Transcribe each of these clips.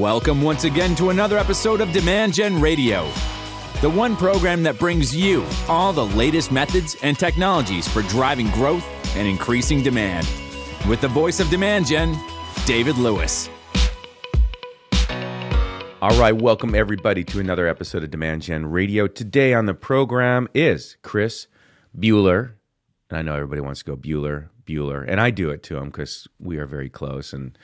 Welcome once again to another episode of Demand Gen Radio, the one program that brings you all the latest methods and technologies for driving growth and increasing demand. With the voice of Demand Gen, David Lewis. All right, welcome everybody to another episode of Demand Gen Radio. Today on the program is Chris Bueller. And I know everybody wants to go Bueller, Bueller. And I do it to him because we are very close. And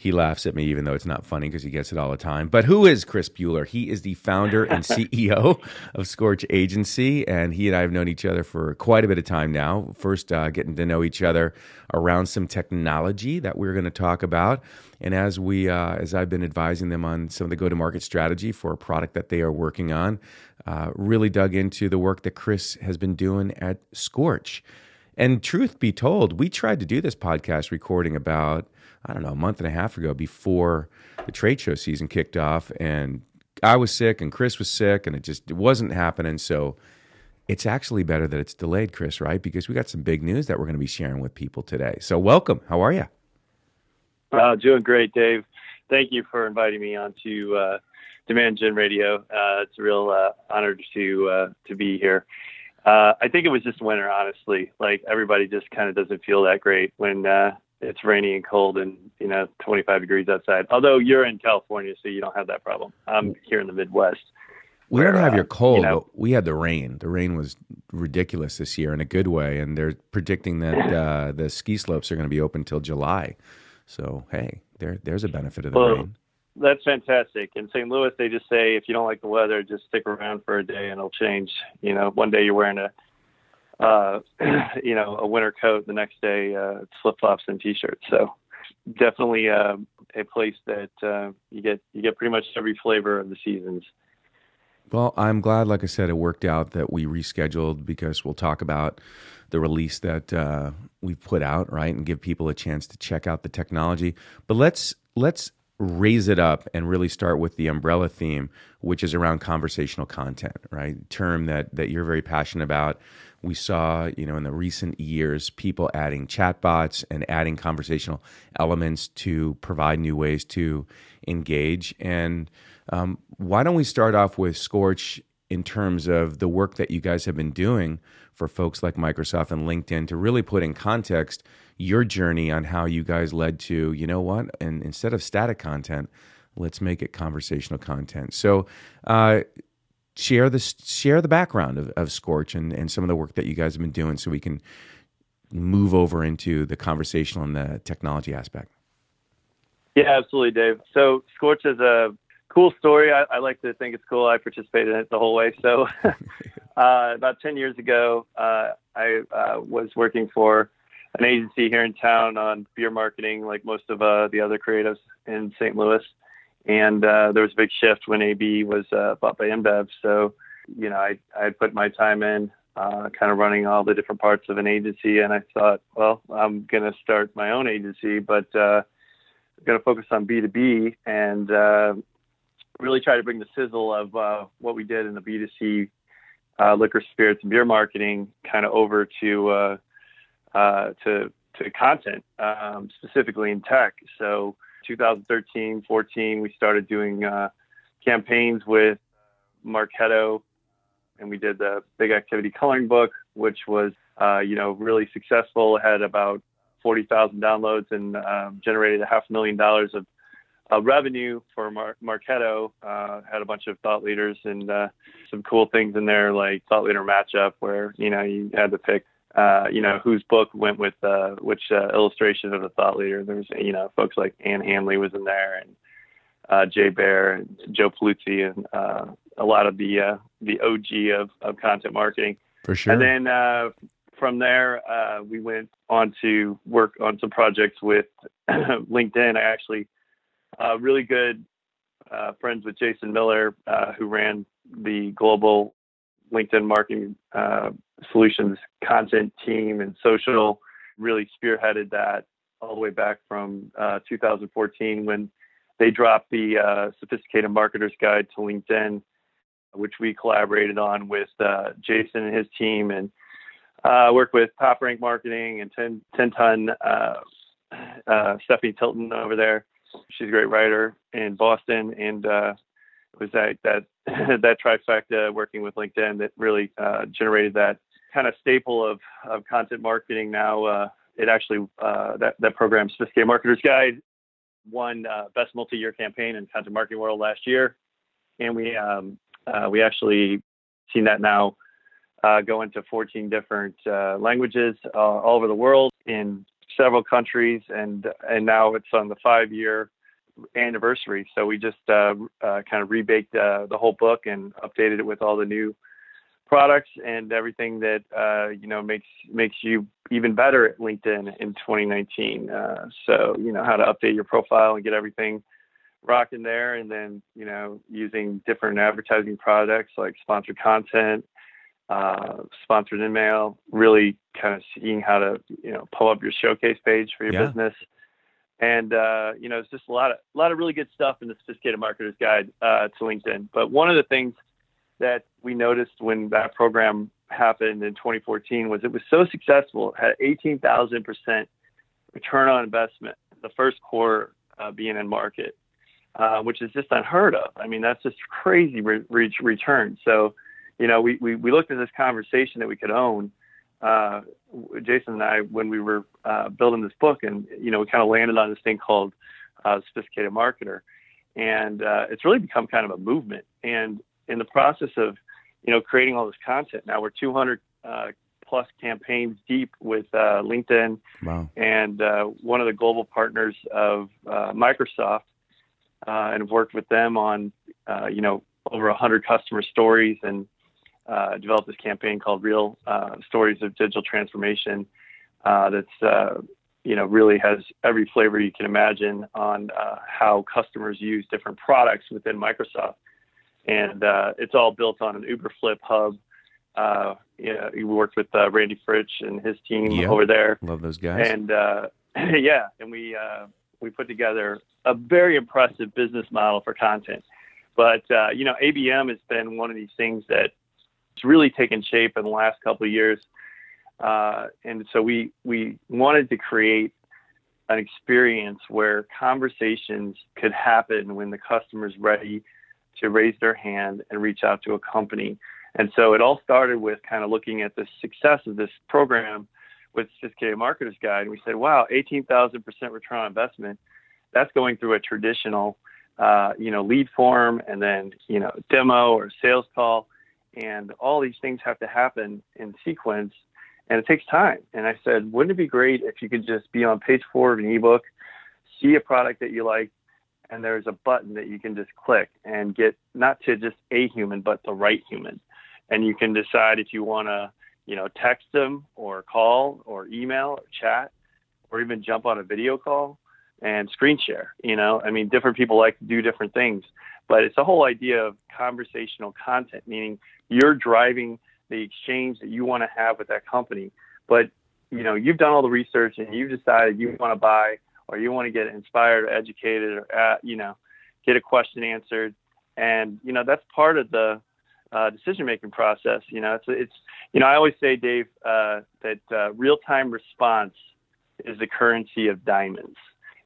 he laughs at me, even though it's not funny because he gets it all the time. But who is Chris Bueller? He is the founder and CEO of Scorch Agency, and he and I have known each other for quite a bit of time now. First, uh, getting to know each other around some technology that we're going to talk about, and as we, uh, as I've been advising them on some of the go-to-market strategy for a product that they are working on, uh, really dug into the work that Chris has been doing at Scorch. And truth be told, we tried to do this podcast recording about I don't know, a month and a half ago before the trade show season kicked off. And I was sick and Chris was sick and it just it wasn't happening. So it's actually better that it's delayed, Chris, right? Because we got some big news that we're going to be sharing with people today. So welcome. How are you? Doing great, Dave. Thank you for inviting me onto uh, Demand Gen Radio. Uh, it's a real uh, honor to uh, to be here. Uh, I think it was just winter, honestly. Like everybody just kind of doesn't feel that great when uh, it's rainy and cold and you know 25 degrees outside. Although you're in California, so you don't have that problem. I'm here in the Midwest. We don't have your cold, you know, but we had the rain. The rain was ridiculous this year in a good way, and they're predicting that uh, the ski slopes are going to be open till July. So hey, there there's a benefit of the well, rain. That's fantastic. In St. Louis, they just say if you don't like the weather, just stick around for a day and it'll change. You know, one day you're wearing a uh, you know, a winter coat. The next day, uh, flip flops and t-shirts. So definitely uh, a place that uh, you get you get pretty much every flavor of the seasons. Well, I'm glad, like I said, it worked out that we rescheduled because we'll talk about the release that uh, we've put out, right, and give people a chance to check out the technology. But let's let's raise it up and really start with the umbrella theme, which is around conversational content, right? Term that that you're very passionate about we saw, you know, in the recent years, people adding chatbots and adding conversational elements to provide new ways to engage. And um, why don't we start off with Scorch in terms of the work that you guys have been doing for folks like Microsoft and LinkedIn to really put in context your journey on how you guys led to, you know what, and instead of static content, let's make it conversational content. So, uh, share the share the background of, of Scorch and, and some of the work that you guys have been doing so we can move over into the conversational and the technology aspect. Yeah, absolutely, Dave. So Scorch is a cool story. I, I, like to think it's cool. I participated in it the whole way. So uh, about 10 years ago, uh, I uh, was working for an agency here in town on beer marketing, like most of uh, the other creatives in St. Louis and uh, there was a big shift when AB was uh, bought by InBev. So, you know, I I put my time in, uh, kind of running all the different parts of an agency, and I thought, well, I'm gonna start my own agency, but uh, I'm gonna focus on B2B and uh, really try to bring the sizzle of uh, what we did in the B2C uh, liquor, spirits, and beer marketing kind of over to uh, uh, to to content, um, specifically in tech. So 2013, 14, we started doing uh, campaigns with Marketo, and we did the Big Activity Coloring Book, which was, uh, you know, really successful. It had about 40,000 downloads and um, generated a half a million dollars of uh, revenue for Mar- Marketo. Uh, had a bunch of thought leaders and uh, some cool things in there, like thought leader matchup, where you know you had to pick uh, you know, whose book went with uh, which uh, illustration of the thought leader. There was, you know, folks like Ann Handley was in there, and uh, Jay Baer, and Joe Pulizzi, and uh, a lot of the uh, the OG of, of content marketing. For sure. And then uh, from there, uh, we went on to work on some projects with LinkedIn. I actually uh, really good uh, friends with Jason Miller, uh, who ran the global LinkedIn marketing uh, solutions content team and social really spearheaded that all the way back from uh, 2014 when they dropped the uh, Sophisticated Marketer's Guide to LinkedIn, which we collaborated on with uh, Jason and his team and uh, worked with Top Rank Marketing and 10, 10 Ton uh, uh, Stephanie Tilton over there. She's a great writer in Boston, and uh, it was that that that trifecta working with LinkedIn that really uh, generated that kind of staple of, of content marketing. Now uh, it actually uh, that that program, Sophisticated Marketers Guide, won uh, best multi-year campaign in content marketing world last year, and we um, uh, we actually seen that now uh, go into 14 different languages all over the world in several countries, and and now it's on the five-year anniversary. So we just uh, uh, kind of rebaked uh, the whole book and updated it with all the new products and everything that uh, you know makes makes you even better at LinkedIn in 2019. Uh, so you know how to update your profile and get everything rocking there, and then you know using different advertising products like sponsored content, uh, sponsored email, really kind of seeing how to you know pull up your showcase page for your yeah. business and uh, you know it's just a lot of a lot of really good stuff in the sophisticated marketers guide uh, to linkedin. But one of the things that we noticed when that program happened in 2014 was it was so successful it had 18000% return on investment the first quarter uh, being in market uh, which is just unheard of. I mean that's just crazy re- re- return. So you know we, we, we looked at this conversation that we could own uh, Jason and I when we were uh, building this book, and you know, we kind of landed on this thing called uh, sophisticated marketer, and uh, it's really become kind of a movement. And in the process of you know creating all this content, now we're 200 uh, plus campaigns deep with uh, LinkedIn, wow. and one of the global partners of Microsoft, and have worked with them on you know over 100 customer stories and uh, developed this campaign called Real uh, Stories of Digital Transformation. Uh, that's uh, you know really has every flavor you can imagine on uh, how customers use different products within Microsoft, and uh, it's all built on an Uberflip hub. Uh, you know, we worked with Randy Frisch and his team yep. over there. Love those guys. And yeah, and we we put together a very impressive business model for content. But you know, ABM has been one of these things that it's really taken shape in the last couple of years. Uh, and so we we wanted to create an experience where conversations could happen when the customer's ready to raise their hand and reach out to a company. And so it all started with kind of looking at the success of this program with Sophisticated Marketers Guide. And we said, wow, 18,000% return on investment. That's going through a traditional, uh, you know, lead form and then, you know, demo or sales call and all these things have to happen in sequence and it takes time. And i said wouldn't it be great if you could just be on page four of an ebook see a product that you like and there's a button that you can just click and get not to just a human but the right human. And you can decide if you want to you know text them or call or email or chat or even jump on a video call and screen share you know? I mean different people like to do different things but it's the whole idea of conversational content meaning you're driving the exchange that you want to have with that company. But you know, you've done all the research and you've decided you want to buy or you want to get inspired or educated or uh, you know, get a question answered. And you know, that's part of the uh, decision making process. You know, it's it's you know, I always say, Dave, uh, that uh, real time response is the currency of diamonds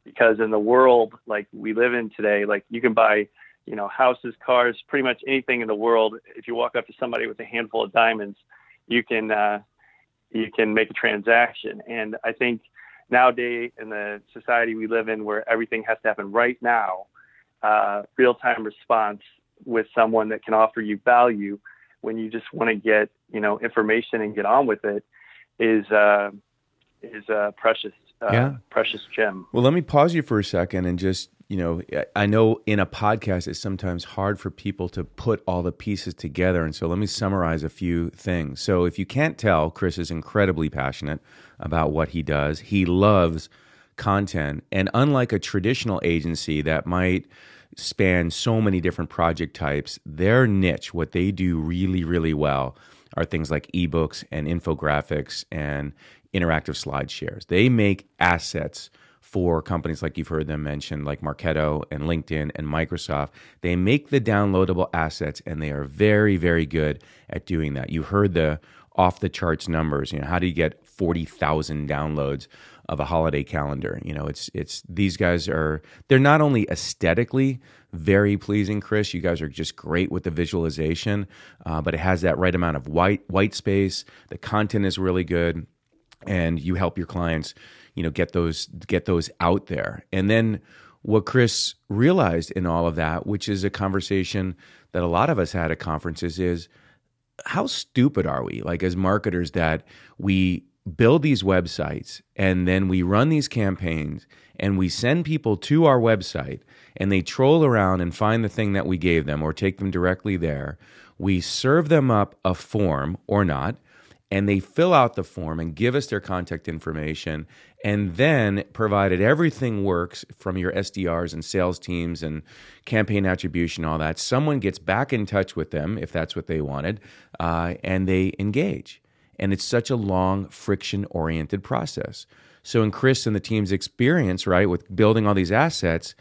because in the world like we live in today, like you can buy you know, houses, cars, pretty much anything in the world. If you walk up to somebody with a handful of diamonds, you can uh, you can make a transaction. And I think nowadays in the society we live in, where everything has to happen right now, uh, real time response with someone that can offer you value when you just want to get you know information and get on with it is uh, is a precious uh, yeah. precious gem. Well, let me pause you for a second and just you know, I know in a podcast it's sometimes hard for people to put all the pieces together. And so let me summarize a few things. So if you can't tell, Chris is incredibly passionate about what he does. He loves content. And unlike a traditional agency that might span so many different project types, their niche, what they do really, really well, are things like ebooks and infographics and interactive slide shares. They make assets for companies like you've heard them mention, like Marketo and LinkedIn and Microsoft. They make the downloadable assets and they are very, very good at doing that. You heard the off the charts numbers. You know, how do you get 40,000 downloads of a holiday calendar. You know, it's it's these guys are they're not only aesthetically very pleasing, Chris. You guys are just great with the visualization, uh, but it has that right amount of white white space. The content is really good, and you help your clients, you know, get those get those out there. And then what Chris realized in all of that, which is a conversation that a lot of us had at conferences, is how stupid are we, like as marketers, that we build these websites and then we run these campaigns and we send people to our website and they troll around and find the thing that we gave them or take them directly there. We serve them up a form or not, and they fill out the form and give us their contact information. And then, provided everything works from your SDRs and sales teams and campaign attribution, all that, someone gets back in touch with them if that's what they wanted, uh, and they engage. And it's such a long, friction oriented process. So, in Chris and the team's experience, right, with building all these assets,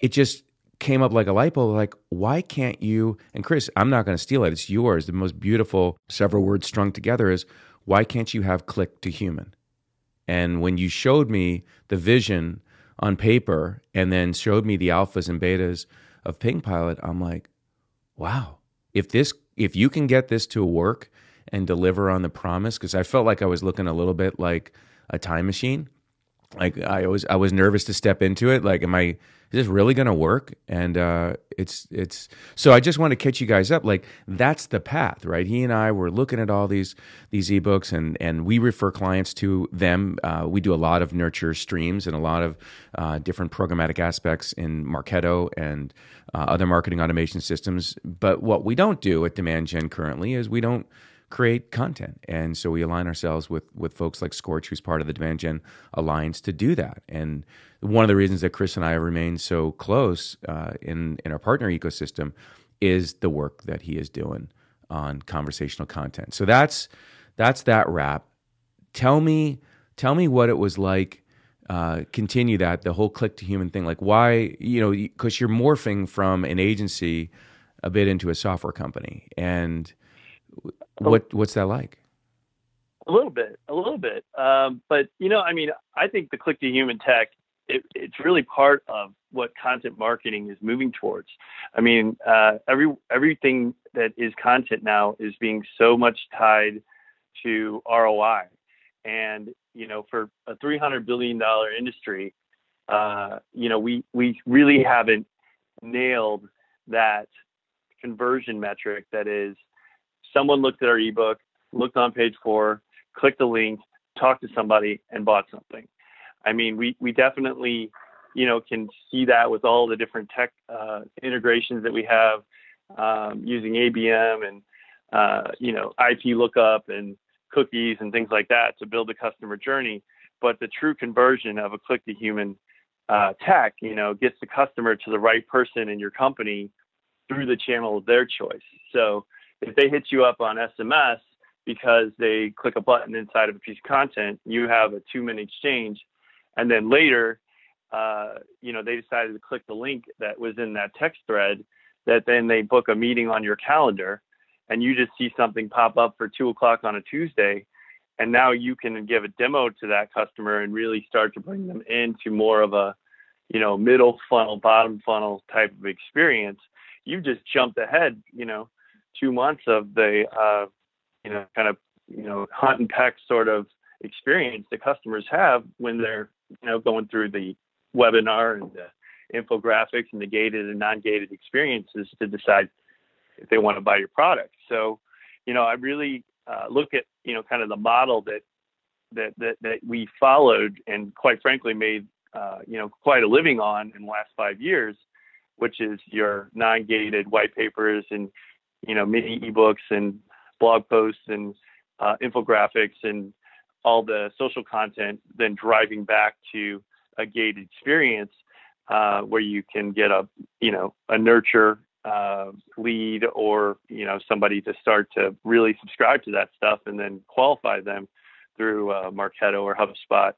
it just came up like a light bulb like why can't you and chris i'm not going to steal it it's yours the most beautiful several words strung together is why can't you have click to human? And when you showed me the vision on paper and then showed me the alphas and betas of PingPilot, i'm like wow if this if you can get this to work and deliver on the promise because i felt like i was looking a little bit like a time machine like i was i was nervous to step into it like am i is this really to work? And uh, it's it's so I just want to catch you guys up. Like that's the path, right? He and I were looking at all these these ebooks, and and we refer clients to them. Uh, we do a lot of nurture streams and a lot of uh, different programmatic aspects in Marketo and uh, other marketing automation systems. But what we don't do at Demand Gen currently is we don't create content. And so we align ourselves with with folks like Scorch, who's part of the Demand Gen Alliance, to do that. And one of the reasons that Chris and I have remained so close uh, in in our partner ecosystem is the work that he is doing on conversational content. So that's that's that wrap. Tell me tell me what it was like. Uh, continue that the whole click to human thing. Like why you know because you're morphing from an agency a bit into a software company and what what's that like? A little bit, a little bit. Um, but you know, I mean, I think the click to human tech, it, it's really part of what content marketing is moving towards. I mean, uh, every everything that is content now is being so much tied to ROI, and you know, for a 300 billion dollar industry, uh, you know, we we really haven't nailed that conversion metric that is someone looked at our ebook, looked on page four, clicked a link, talked to somebody, and bought something. I mean, we we definitely, you know, can see that with all the different tech uh, integrations that we have um, using ABM and uh, you know IP lookup and cookies and things like that to build a customer journey. But the true conversion of a click to human uh, tech, you know, gets the customer to the right person in your company through the channel of their choice. So if they hit you up on SMS because they click a button inside of a piece of content, you have a two minute exchange. And then later, uh, you know, they decided to click the link that was in that text thread that then they book a meeting on your calendar and you just see something pop up for two o'clock on a Tuesday. And now you can give a demo to that customer and really start to bring them into more of a, you know, middle funnel, bottom funnel type of experience. You've just jumped ahead, you know, two months of the uh, you know kind of you know hunt and peck sort of experience that customers have when they're you know going through the webinar and the infographics and the gated and non-gated experiences to decide if they want to buy your product. So, you know, I really uh, look at you know kind of the model that that that that we followed and quite frankly made uh, you know quite a living on in the last five years, which is your non-gated white papers and you know, mini ebooks and blog posts and uh, infographics and all the social content, then driving back to a gated experience uh, where you can get a, you know, a nurture uh, lead or, you know, somebody to start to really subscribe to that stuff and then qualify them through uh, Marketo or HubSpot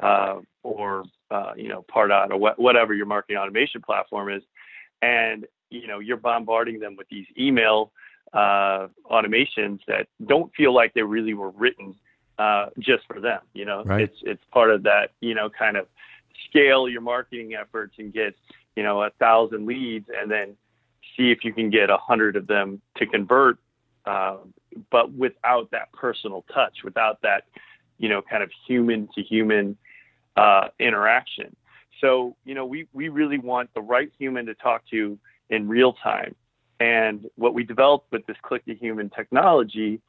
uh, or, uh, you know, Pardot or wh- whatever your marketing automation platform is. And you know you're bombarding them with these email uh, automations that don't feel like they really were written uh, just for them. You know, Right. it's it's part of that. You know, kind of scale your marketing efforts and get you know a thousand leads, and then see if you can get a hundred of them to convert, uh, but without that personal touch, without that you know kind of human to human uh, interaction. So you know we we really want the right human to talk to in real time. And what we developed with this click to human technology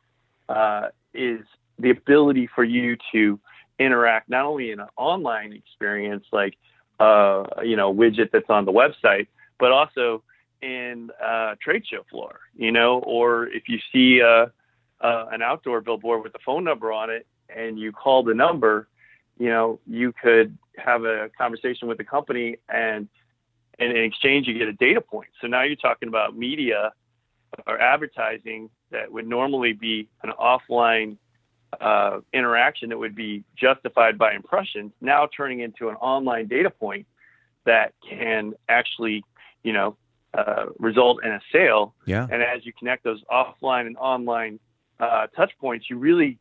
uh, is the ability for you to interact not only in an online experience like uh, you know widget that's on the website, but also in a trade show floor. You know, or if you see uh, uh, an outdoor billboard with a phone number on it and you call the number, you know, you could have a conversation with the company and and in exchange you get a data point. So now you're talking about media or advertising that would normally be an offline uh, interaction that would be justified by impressions, now turning into an online data point that can actually, you know, uh, result in a sale. Yeah. And as you connect those offline and online uh, touch points, you really,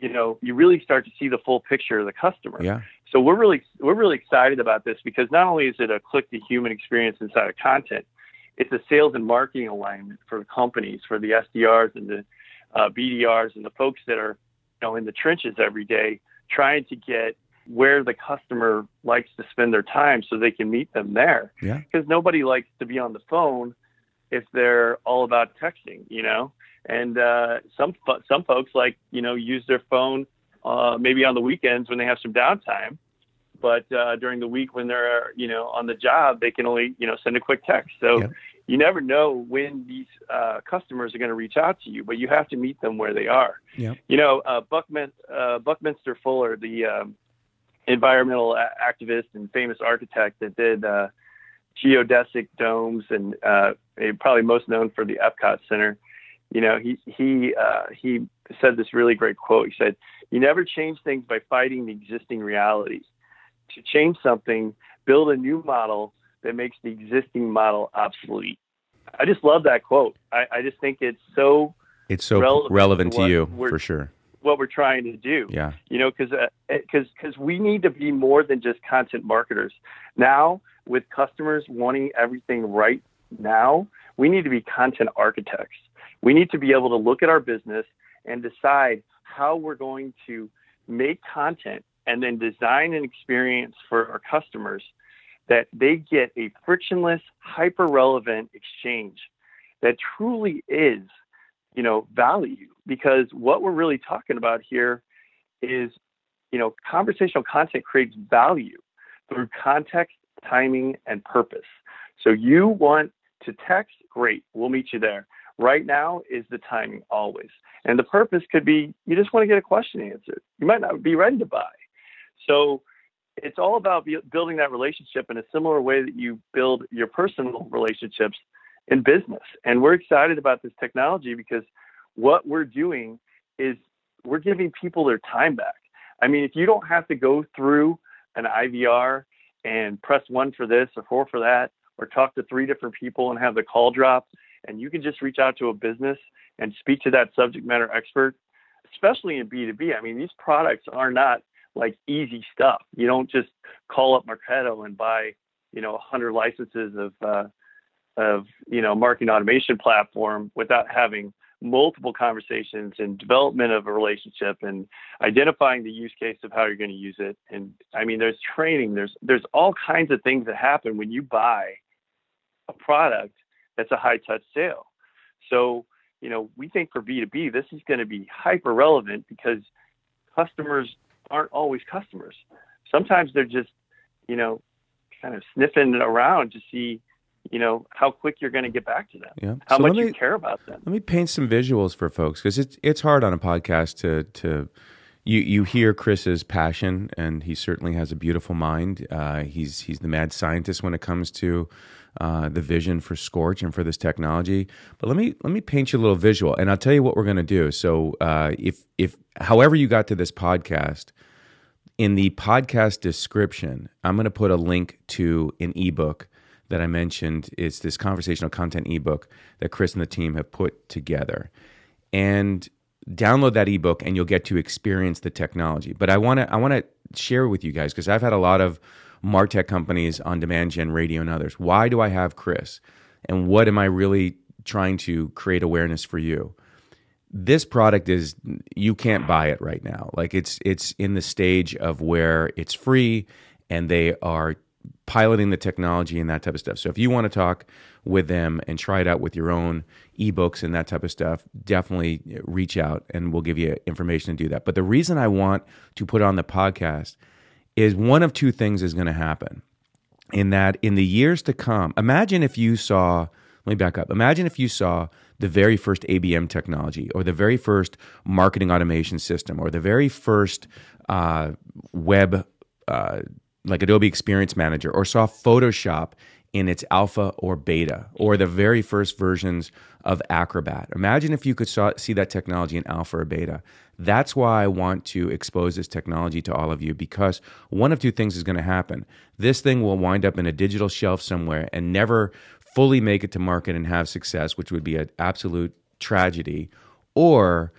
you know, you really start to see the full picture of the customer. Yeah. So we're really we're really excited about this because not only is it a click to human experience inside of content, it's a sales and marketing alignment for the companies, for the SDRs and the uh, BDRs and the folks that are you know in the trenches every day trying to get where the customer likes to spend their time so they can meet them there. Yeah. Because nobody likes to be on the phone if they're all about texting, you know. And uh, some some folks like you know use their phone uh, maybe on the weekends when they have some downtime, but uh, during the week when they're you know on the job they can only you know send a quick text. So Yeah. you never know when these uh, customers are going to reach out to you, but you have to meet them where they are. Yeah. You know, uh, Buckmin- uh, Buckminster Fuller, the um, environmental a- activist and famous architect that did uh, geodesic domes and probably most known for the Epcot Center. You know, he he uh, he said this really great quote. He said, "You never change things by fighting the existing realities. To change something, build a new model that makes the existing model obsolete." I just love that quote. I, I just think it's so It's so Relevant relevant, to to you for sure. what we're trying to do Yeah. you know because because because we need to be more than just content marketers now with customers wanting everything right now we need to be content architects we need to be able to look at our business and decide how we're going to make content and then design an experience for our customers that they get a frictionless hyper relevant exchange that truly is you know value. Because what we're really talking about here is you know conversational content creates value through context timing and purpose. So you want to text? Great. We'll meet you there right now is the timing always. And the purpose could be you just want to get a question answered. You might not be ready to buy. So it's all about building that relationship in a similar way that you build your personal relationships in business. And we're excited about this technology because what we're doing is we're giving people their time back. I mean, if you don't have to go through an IVR and press one for this or four for that, or talk to three different people and have the call drop, and you can just reach out to a business and speak to that subject matter expert, especially in B2B. I mean, these products are not like easy stuff. You don't just call up Marketo and buy, you know, 100 licenses of, uh, of, you know, marketing automation platform without having multiple conversations and development of a relationship and identifying the use case of how you're going to use it and i mean there's training there's there's all kinds of things that happen when you buy a product that's a high touch sale so you know we think for b2b this is going to be hyper relevant because customers aren't always customers sometimes they're just you know kind of sniffing around to see you know how quick you're going to get back to them Yeah. how So much me- you care about them Let me paint some visuals for folks because it's it's hard on a podcast to to you you hear Chris's passion and he certainly has a beautiful mind. Uh, he's he's the mad scientist when it comes to uh, the vision for Scorch and for this technology. But let me let me paint you a little visual, and I'll tell you what we're going to do. So uh, if if however you got to this podcast. In the podcast description, I'm going to put a link to an ebook that I mentioned. It's this conversational content ebook that Chris and the team have put together. And download that ebook and you'll get to experience the technology. But I want to I want to share with you guys because I've had a lot of Martech companies on Demand Gen Radio and others. Why do I have Chris? And what am I really trying to create awareness for you? This product is you can't buy it right now. Like it's it's in the stage of where it's free and they are piloting the technology and that type of stuff. So if you want to talk with them and try it out with your own ebooks and that type of stuff, definitely reach out and we'll give you information to do that. But the reason I want to put on the podcast is one of two things is going to happen. In that, in the years to come, imagine if you saw, let me back up. Imagine if you saw the very first ABM technology or the very first marketing automation system or the very first uh, web, uh, like Adobe Experience Manager, or saw Photoshop in its alpha or beta, or the very first versions of Acrobat. Imagine if you could saw, see that technology in alpha or beta. That's why I want to expose this technology to all of you because one of two things is going to happen. This thing will wind up in a digital shelf somewhere and never fully make it to market and have success, which would be an absolute tragedy. Or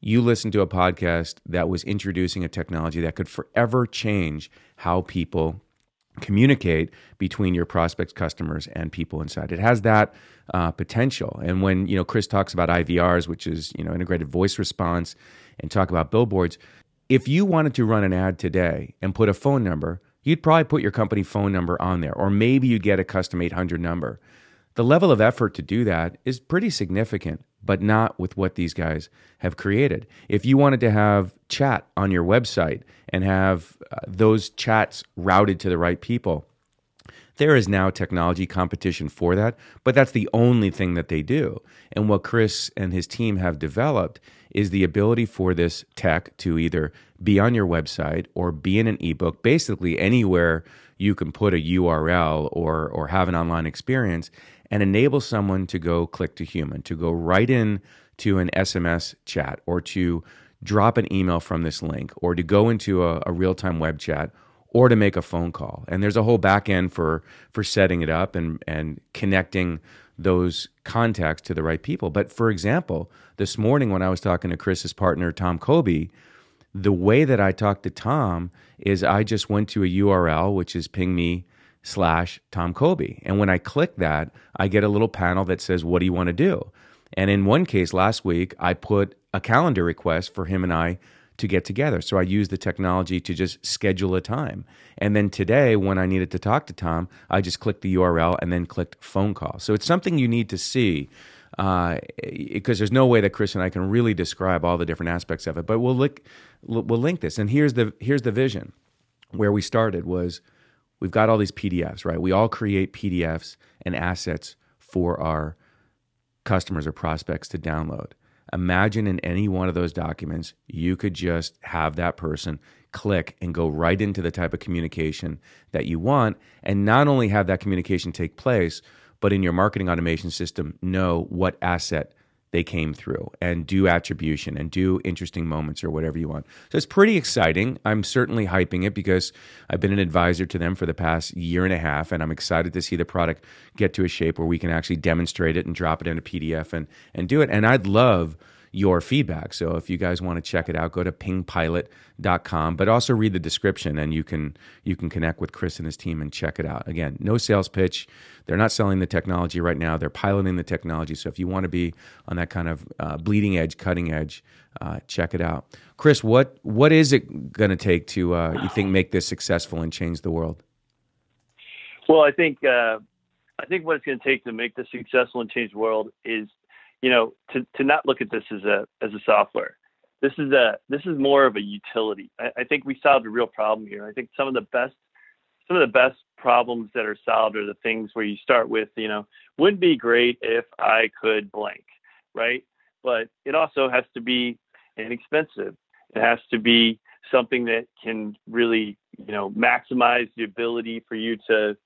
you listen to a podcast that was introducing a technology that could forever change how people communicate between your prospects, customers, and people inside. It has that uh, potential. And when you know Chris talks about IVRs, which is you know integrated voice response, and talk about billboards, if you wanted to run an ad today and put a phone number, you'd probably put your company phone number on there, or maybe you'd get a custom 800 number. The level of effort to do that is pretty significant, but not with what these guys have created. If you wanted to have chat on your website and have uh, those chats routed to the right people, there is now technology competition for that, but that's the only thing that they do. And what Chris and his team have developed is the ability for this tech to either be on your website or be in an ebook, basically anywhere you can put a URL or or have an online experience and enable someone to go click to human, to go right in to an SMS chat or to drop an email from this link or to go into a, a real-time web chat or to make a phone call. And there's a whole back end for for setting it up and and connecting those contacts to the right people. But for example, this morning when I was talking to Chris's partner Tom Kobe, the way that I talked to Tom is I just went to a URL which is ping me slash Tom Kobe. And when I click that, I get a little panel that says, What do you want to do? And in one case last week, I put a calendar request for him and I to get together. So I used the technology to just schedule a time. And then today, when I needed to talk to Tom, I just clicked the URL and then clicked phone call. So it's something you need to see because uh, there's no way that Chris and I can really describe all the different aspects of it. But we'll link, we'll link this. And here's the here's the vision. Where we started was we've got all these PDFs, right? We all create PDFs and assets for our customers or prospects to download. Imagine in any one of those documents, you could just have that person click and go right into the type of communication that you want, and not only have that communication take place, but in your marketing automation system, know what asset they came through and do attribution and do interesting moments or whatever you want. So it's pretty exciting. I'm certainly hyping it because I've been an advisor to them for the past year and a half, and I'm excited to see the product get to a shape where we can actually demonstrate it and drop it in a PDF and and do it. And I'd love your feedback. So if you guys want to check it out, go to pingpilot.com, but also read the description and you can you can connect with Chris and his team and check it out. Again, no sales pitch. They're not selling the technology right now. They're piloting the technology. So if you want to be on that kind of uh, bleeding edge, cutting edge, uh, check it out. Chris, what what is it going to take to uh, you think make this successful and change the world? Well, I think uh, I think what it's going to take to make this successful and change the world is you know, to, to not look at this as a as a software. This is a this is more of a utility. I, I think we solved a real problem here. I think some of the best some of the best problems that are solved are the things where you start with, you know, wouldn't be great if I could blank, right? But it also has to be inexpensive. It has to be something that can really, you know, maximize the ability for you to,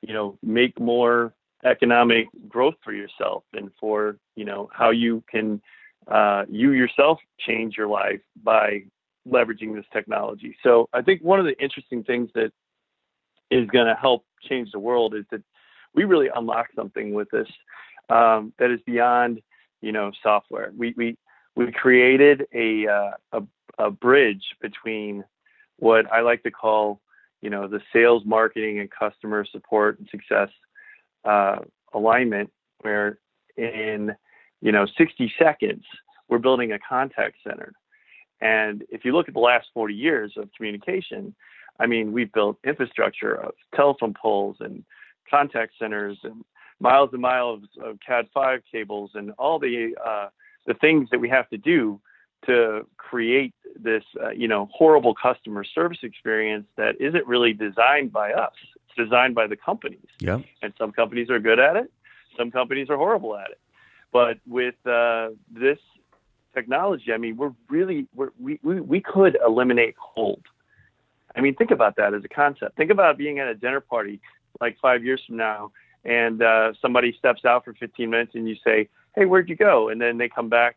you know, make more economic growth for yourself and for you know how you can uh, you yourself change your life by leveraging this technology. So I think one of the interesting things that is going to help change the world is that we really unlock something with this um, that is beyond you know software. We we we created a, uh, a, a bridge between what I like to call, you know, the sales, marketing, and customer support and success uh, alignment, where in you know 60 seconds we're building a contact center. And if you look at the last 40 years of communication, I mean, we've built infrastructure of telephone poles and contact centers and miles and miles of Cat5 cables and all the uh, the things that we have to do to create this, uh, you know, horrible customer service experience that isn't really designed by us. It's designed by the companies. Yeah. And some companies are good at it. Some companies are horrible at it. But with uh, this technology, I mean, we're really we're, we we we could eliminate hold. I mean, think about that as a concept. Think about being at a dinner party like five years from now, and uh, somebody steps out for 15 minutes, and you say, "Hey, where'd you go?" And then they come back,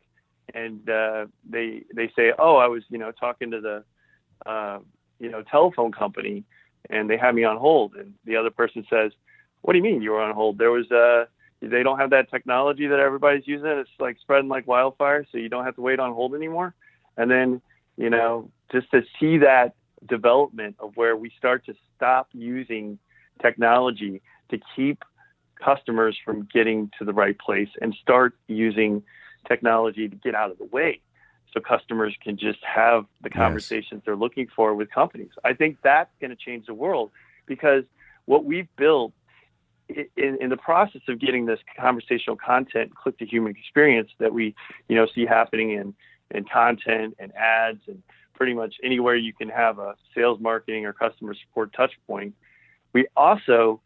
and uh, they they say, "Oh, I was you know talking to the uh, you know telephone company, and they had me on hold." And the other person says, "What do you mean you were on hold? There was uh they don't have that technology that everybody's using. It's like spreading like wildfire, so you don't have to wait on hold anymore." And then you know just to see that development of where we start to stop using technology to keep customers from getting to the right place and start using technology to get out of the way so customers can just have the conversations yes. they're looking for with companies. I think that's going to change the world because what we've built in, in, the process of getting this conversational content, click to human experience that we, you know, see happening in, in content and ads and pretty much anywhere you can have a sales marketing or customer support touch point. We also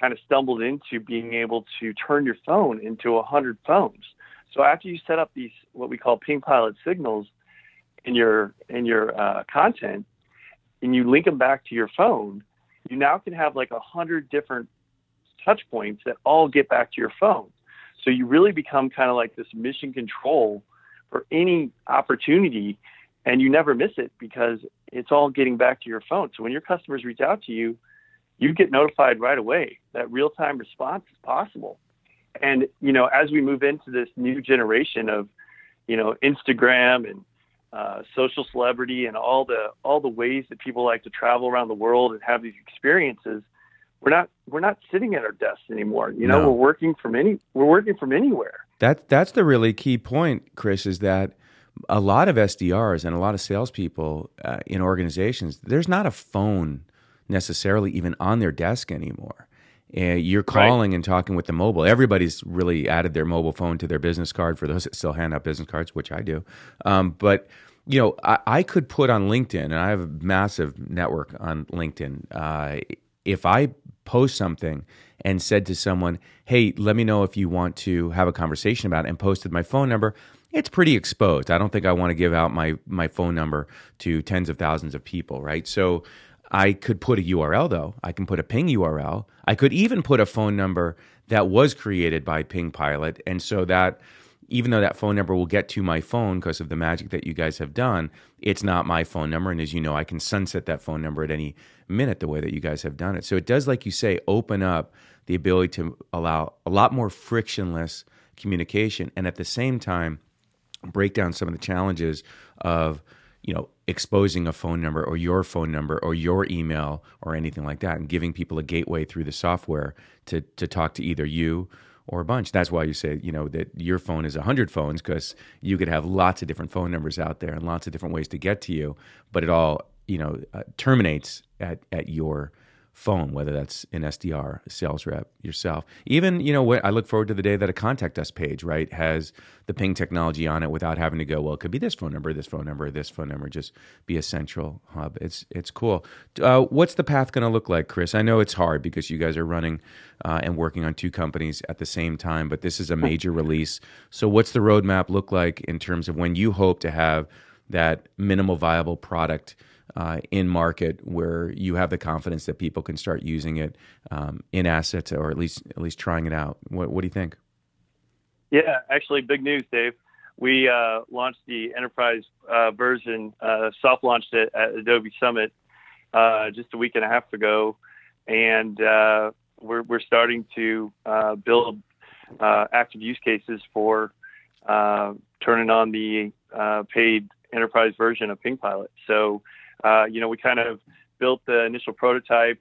kind of stumbled into being able to turn your phone into a hundred phones. So after you set up these what we call ping pilot signals in your in your uh, content, and you link them back to your phone, you now can have like a hundred different touch points that all get back to your phone. So you really become kind of like this mission control for any opportunity, and you never miss it because it's all getting back to your phone. So when your customers reach out to you, you get notified right away. That real time response is possible. And, you know, as we move into this new generation of, you know, Instagram and uh, social celebrity and all the all the ways that people like to travel around the world and have these experiences, we're not we're not sitting at our desks anymore. You know, no. we're working from any we're working from anywhere. That that's the really key point, Chris, is that a lot of SDRs and a lot of salespeople uh, in organizations, there's not a phone necessarily even on their desk anymore. Uh, you're calling right. and talking with the mobile. Everybody's really added their mobile phone to their business card for those that still hand out business cards, which I do. Um, but you know, I, I, could put on LinkedIn, and I have a massive network on LinkedIn. Uh, if I post something and said to someone, "Hey, let me know if you want to have a conversation about it," and posted my phone number, it's pretty exposed. I don't think I want to give out my my phone number to tens of thousands of people, right? So I could put a URL though. I can put a ping URL. I could even put a phone number that was created by Ping Pilot. And so that even though that phone number will get to my phone because of the magic that you guys have done, it's not my phone number. And as you know, I can sunset that phone number at any minute the way that you guys have done it. So it does, like you say, open up the ability to allow a lot more frictionless communication and at the same time break down some of the challenges of you know exposing a phone number or your phone number or your email or anything like that and giving people a gateway through the software to to talk to either you or a bunch. That's why you say, you know, that your phone is 100 phones because you could have lots of different phone numbers out there and lots of different ways to get to you, but it all, you know, uh, terminates at, at your phone, whether that's an SDR, a sales rep, yourself. Even, you know, what I look forward to the day that a contact us page, right, has the ping technology on it without having to go, well, it could be this phone number, this phone number, this phone number, just be a central hub. It's it's cool. Uh, what's the path going to look like, Chris? I know it's hard because you guys are running uh, and working on two companies at the same time, but this is a major release. So what's the roadmap look like in terms of when you hope to have that minimal viable product – uh, in market where you have the confidence that people can start using it um, in assets or at least at least trying it out. What, what do you think? Yeah, actually, big news, Dave. We uh, launched the enterprise uh, version, uh, soft launched it at Adobe Summit uh, just a week and a half ago, and uh, we're we're starting to build active use cases for turning on the paid enterprise version of Ping Pilot. So, uh, you know, we kind of built the initial prototype,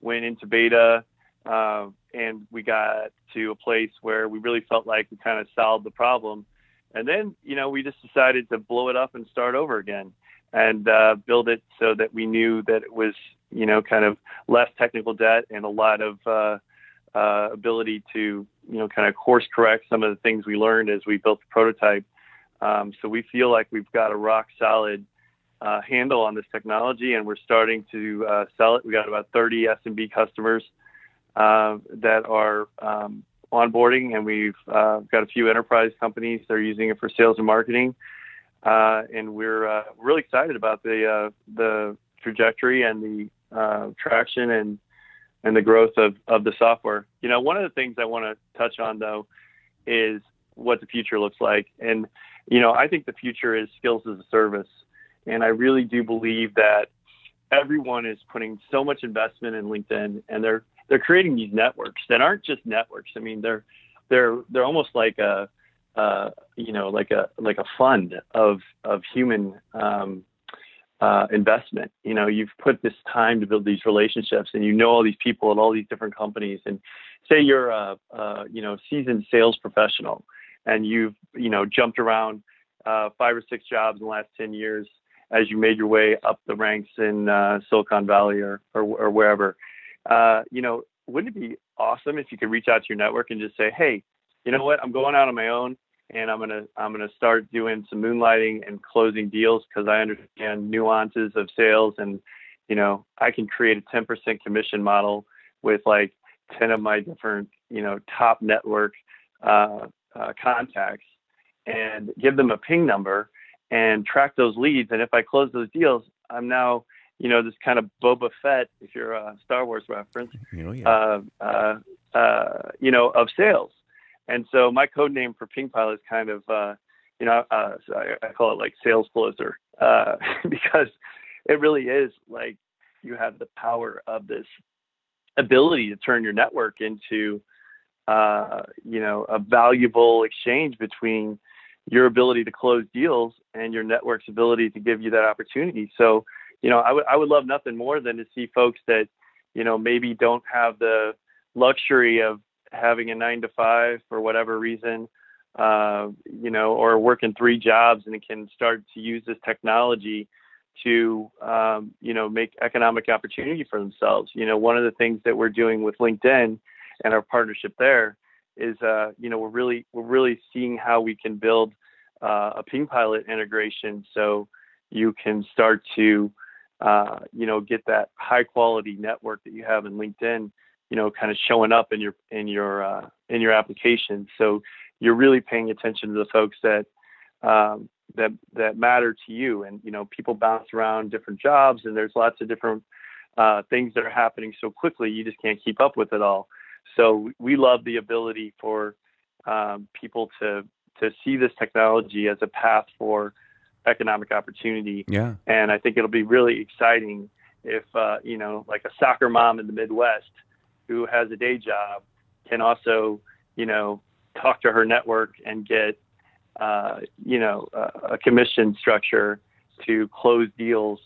went into beta, uh, and we got to a place where we really felt like we kind of solved the problem. And then, you know, we just decided to blow it up and start over again and uh, build it so that we knew that it was, you know, kind of less technical debt and a lot of uh, uh, ability to, you know, kind of course correct some of the things we learned as we built the prototype. Um, so we feel like we've got a rock solid uh, handle on this technology, and we're starting to uh, sell it. We got about 30 SMB customers uh, that are um, onboarding, and we've uh, got a few enterprise companies that are using it for sales and marketing. Uh, and we're uh, really excited about the the trajectory and the traction and and the growth of, of the software. You know, one of the things I want to touch on though is what the future looks like. And, you know, I think the future is skills as a service. And I really do believe that everyone is putting so much investment in LinkedIn and they're they're creating these networks that aren't just networks. I mean, they're they're they're almost like a uh, you know like a like a fund of of human um, uh, investment. You know, you've put this time to build these relationships, and you know all these people at all these different companies. And say you're a, a you know seasoned sales professional, and you've you know jumped around uh, five or six jobs in the last ten years as you made your way up the ranks in uh, Silicon Valley or or, or wherever. Uh, you know, wouldn't it be awesome if you could reach out to your network and just say, hey, you know what, I'm going out on my own and I'm gonna I'm gonna start doing some moonlighting and closing deals because I understand nuances of sales and you know I can create a 10% commission model with like 10 of my different you know top network uh, uh, contacts and give them a ping number and track those leads and if I close those deals I'm now you know this kind of Boba Fett if you're a Star Wars reference oh, yeah. uh, uh, uh you know of sales and so my code name for Ping Pilot is kind of, uh, you know, uh, so I, I, call it like sales closer uh, because it really is like you have the power of this ability to turn your network into, uh, you know, a valuable exchange between your ability to close deals and your network's ability to give you that opportunity. So, you know, I would I would love nothing more than to see folks that, you know, maybe don't have the luxury of having a nine to five for whatever reason, uh, you know, or working three jobs and can start to use this technology to, um, you know, make economic opportunity for themselves. You know, one of the things that we're doing with LinkedIn and our partnership there is, uh, you know, we're really we're really seeing how we can build uh, a Ping Pilot integration so you can start to, uh, you know, get that high quality network that you have in LinkedIn you know, kind of showing up in your in your uh, in your application. So you're really paying attention to the folks that um, that that matter to you. And you know, people bounce around different jobs, and there's lots of different uh, things that are happening so quickly. You just can't keep up with it all. So we love the ability for um, people to to see this technology as a path for economic opportunity. Yeah. And I think it'll be really exciting if uh, you know, like a soccer mom in the Midwest who has a day job can also, you know, talk to her network and get, uh, you know, a, a, commission structure to close deals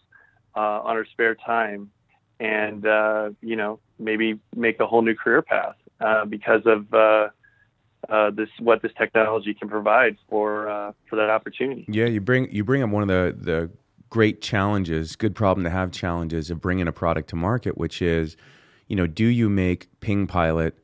uh, on her spare time, and uh, you know, maybe make a whole new career path uh, because of uh, uh, this what this technology can provide for for that opportunity. Yeah, you bring you bring up one of the the great challenges, good problem to have challenges of bringing a product to market, which is you know, do you make Ping Pilot?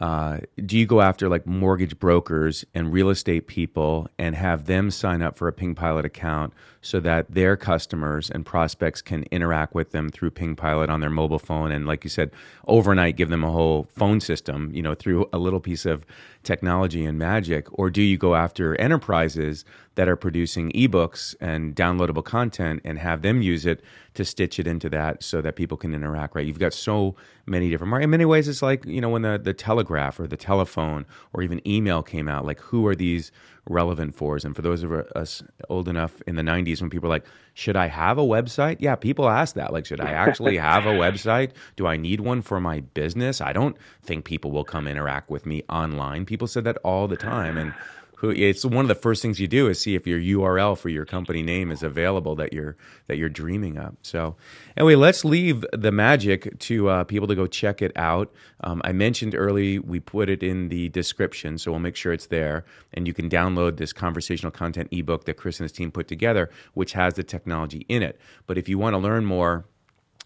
Uh, do you go after like mortgage brokers and real estate people and have them sign up for a Ping Pilot account so that their customers and prospects can interact with them through Ping Pilot on their mobile phone and, like you said, overnight give them a whole phone system, you know, through a little piece of technology and magic? Or do you go after enterprises that are producing ebooks and downloadable content and have them use it to stitch it into that so that people can interact, right? You've got so many different markets. In many ways, it's like, you know, when the, the telegraph or the telephone or even email came out, like who are these relevant for us? And for those of us old enough in the 90s when people are like, should I have a website? Yeah, people ask that. Like, should I actually have a website? Do I need one for my business? I don't think people will come interact with me online. People said that all the time. And who it's one of the first things you do is see if your URL for your company name is available that you're that you're dreaming of. So anyway, let's leave the magic to uh, people to go check it out. Um, I mentioned early we put it in the description, so we'll make sure it's there, and you can download this conversational content ebook that Chris and his team put together, which has the technology in it. But if you want to learn more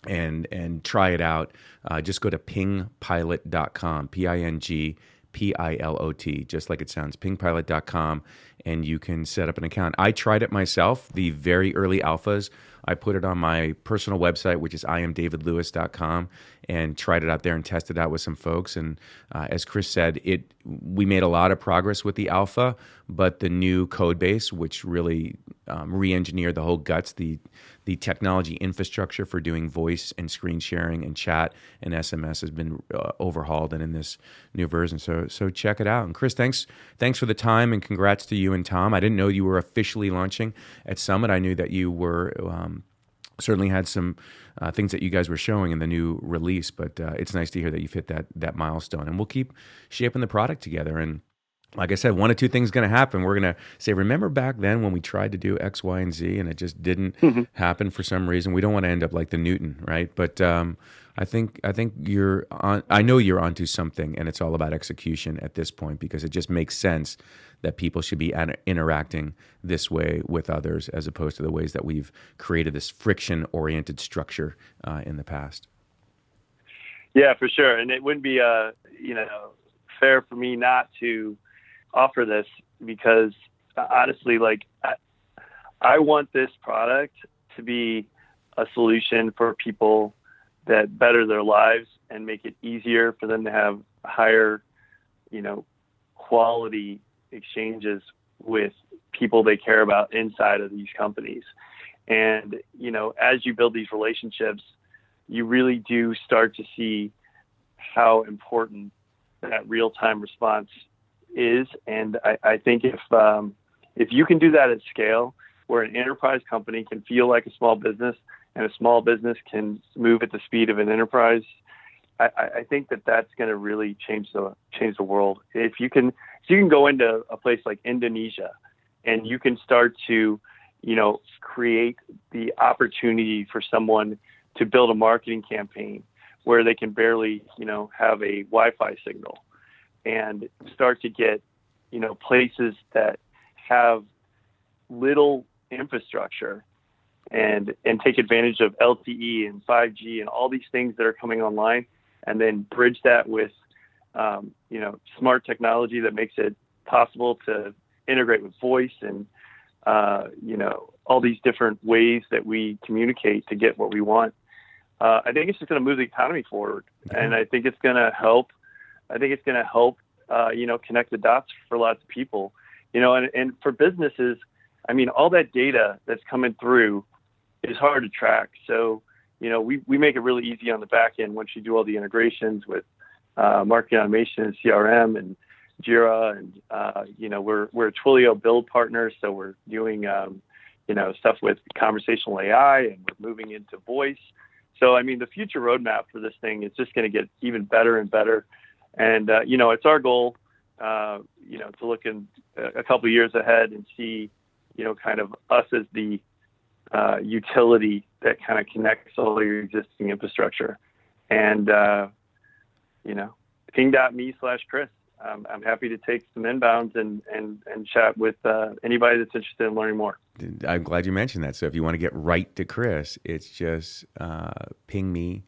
and and try it out, uh, just go to pingpilot.com, P I N G P I L O T, just like it sounds, pingpilot.com, and you can set up an account. I tried it myself, the very early alphas. I put it on my personal website, which is iamdavidlewis.com, and tried it out there and tested out with some folks. And uh, as Chris said, it we made a lot of progress with the alpha, but the new code base, which really um, re-engineered the whole guts, the the technology infrastructure for doing voice and screen sharing and chat and SMS has been uh, overhauled and in this new version. So so check it out. And Chris, thanks thanks for the time and congrats to you and Tom. I didn't know you were officially launching at Summit. I knew that you were. Um, certainly had some uh, things that you guys were showing in the new release, but uh, it's nice to hear that you've hit that that milestone, and we'll keep shaping the product together. And like I said, one of two things going to happen. We're going to say, remember back then when we tried to do X, Y, and Z, and it just didn't mm-hmm. happen for some reason. We don't want to end up like the Newton, right? But um, I think I think you're on. I know you're onto something, and it's all about execution at this point because it just makes sense that people should be interacting this way with others as opposed to the ways that we've created this friction-oriented structure uh, in the past. Yeah, for sure, and it wouldn't be uh, you know fair for me not to offer this because honestly, like I, I want this product to be a solution for people that better their lives and make it easier for them to have higher, you know, quality exchanges with people they care about inside of these companies. And, you know, as you build these relationships, you really do start to see how important that real time response is. And I, I think if um, if you can do that at scale, where an enterprise company can feel like a small business and a small business can move at the speed of an enterprise, I, I think that that's going to really change the change the world. If you can, if you can go into a place like Indonesia, and you can start to, you know, create the opportunity for someone to build a marketing campaign where they can barely, you know, have a Wi-Fi signal and start to get, you know, places that have little infrastructure and and take advantage of LTE and 5G and all these things that are coming online, and then bridge that with, um, you know, smart technology that makes it possible to integrate with voice and, uh, you know, all these different ways that we communicate to get what we want. Uh, I think it's just going to move the economy forward, and I think it's going to help I think it's going to help, uh, you know, connect the dots for lots of people, you know, and, and for businesses, I mean, all that data that's coming through is hard to track. So, you know, we, we make it really easy on the back end once you do all the integrations with uh, marketing automation and CRM and Jira. And, uh, you know, we're, we're a Twilio build partner. So we're doing, um, you know, stuff with conversational AI and we're moving into voice. So, I mean, the future roadmap for this thing is just going to get even better and better. And uh, you know, it's our goal, uh, you know, to look in a couple years ahead and see, you know, kind of us as the uh, utility that kind of connects all your existing infrastructure. And uh, you know, ping.me slash Chris. Um, I'm happy to take some inbounds and and and chat with uh, anybody that's interested in learning more. I'm glad you mentioned that. So if you want to get right to Chris, it's just uh, ping me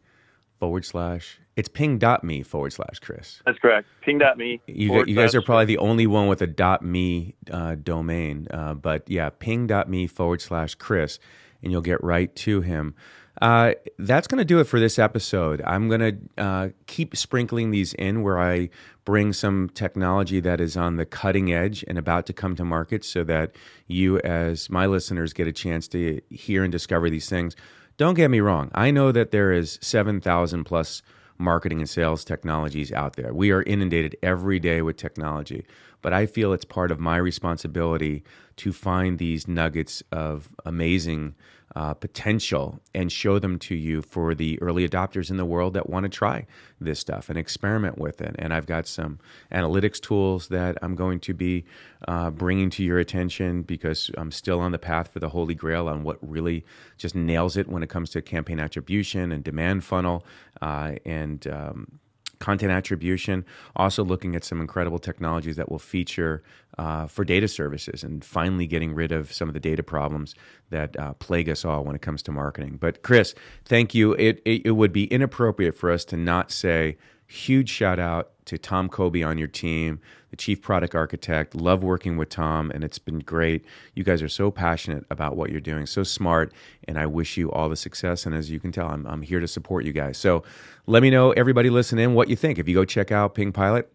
forward slash it's ping.me forward slash Chris. That's correct. Ping.me. You, you guys are probably the only one with a dot .me uh, domain. Uh, but yeah, ping.me forward slash Chris, and you'll get right to him. Uh, that's going to do it for this episode. I'm going to uh, keep sprinkling these in where I bring some technology that is on the cutting edge and about to come to market so that you, as my listeners, get a chance to hear and discover these things. Don't get me wrong. I know that there is 7,000 plus marketing and sales technologies out there. We are inundated every day with technology, but I feel it's part of my responsibility to find these nuggets of amazing uh, potential and show them to you for the early adopters in the world that want to try this stuff and experiment with it. And I've got some analytics tools that I'm going to be uh, bringing to your attention because I'm still on the path for the holy grail on what really just nails it when it comes to campaign attribution and demand funnel uh, and um, content attribution, also looking at some incredible technologies that will feature uh, for data services and finally getting rid of some of the data problems that uh, plague us all when it comes to marketing. But Chris, thank you. It, it, it would be inappropriate for us to not say huge shout out to Tom Kobe on your team, the chief product architect. Love working with Tom, and it's been great. You guys are so passionate about what you're doing, so smart, and I wish you all the success. And as you can tell, I'm, I'm here to support you guys. So let me know, everybody listening, what you think. If you go check out Ping Pilot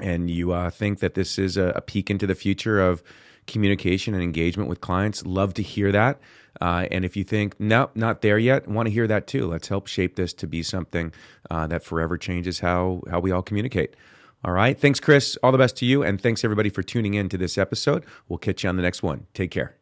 and you uh, think that this is a, a peek into the future of communication and engagement with clients, love to hear that. Uh, and if you think, nope, not there yet, want to hear that too. Let's help shape this to be something uh, that forever changes how, how we all communicate. All right. Thanks, Chris. All the best to you. And thanks, everybody, for tuning in to this episode. We'll catch you on the next one. Take care.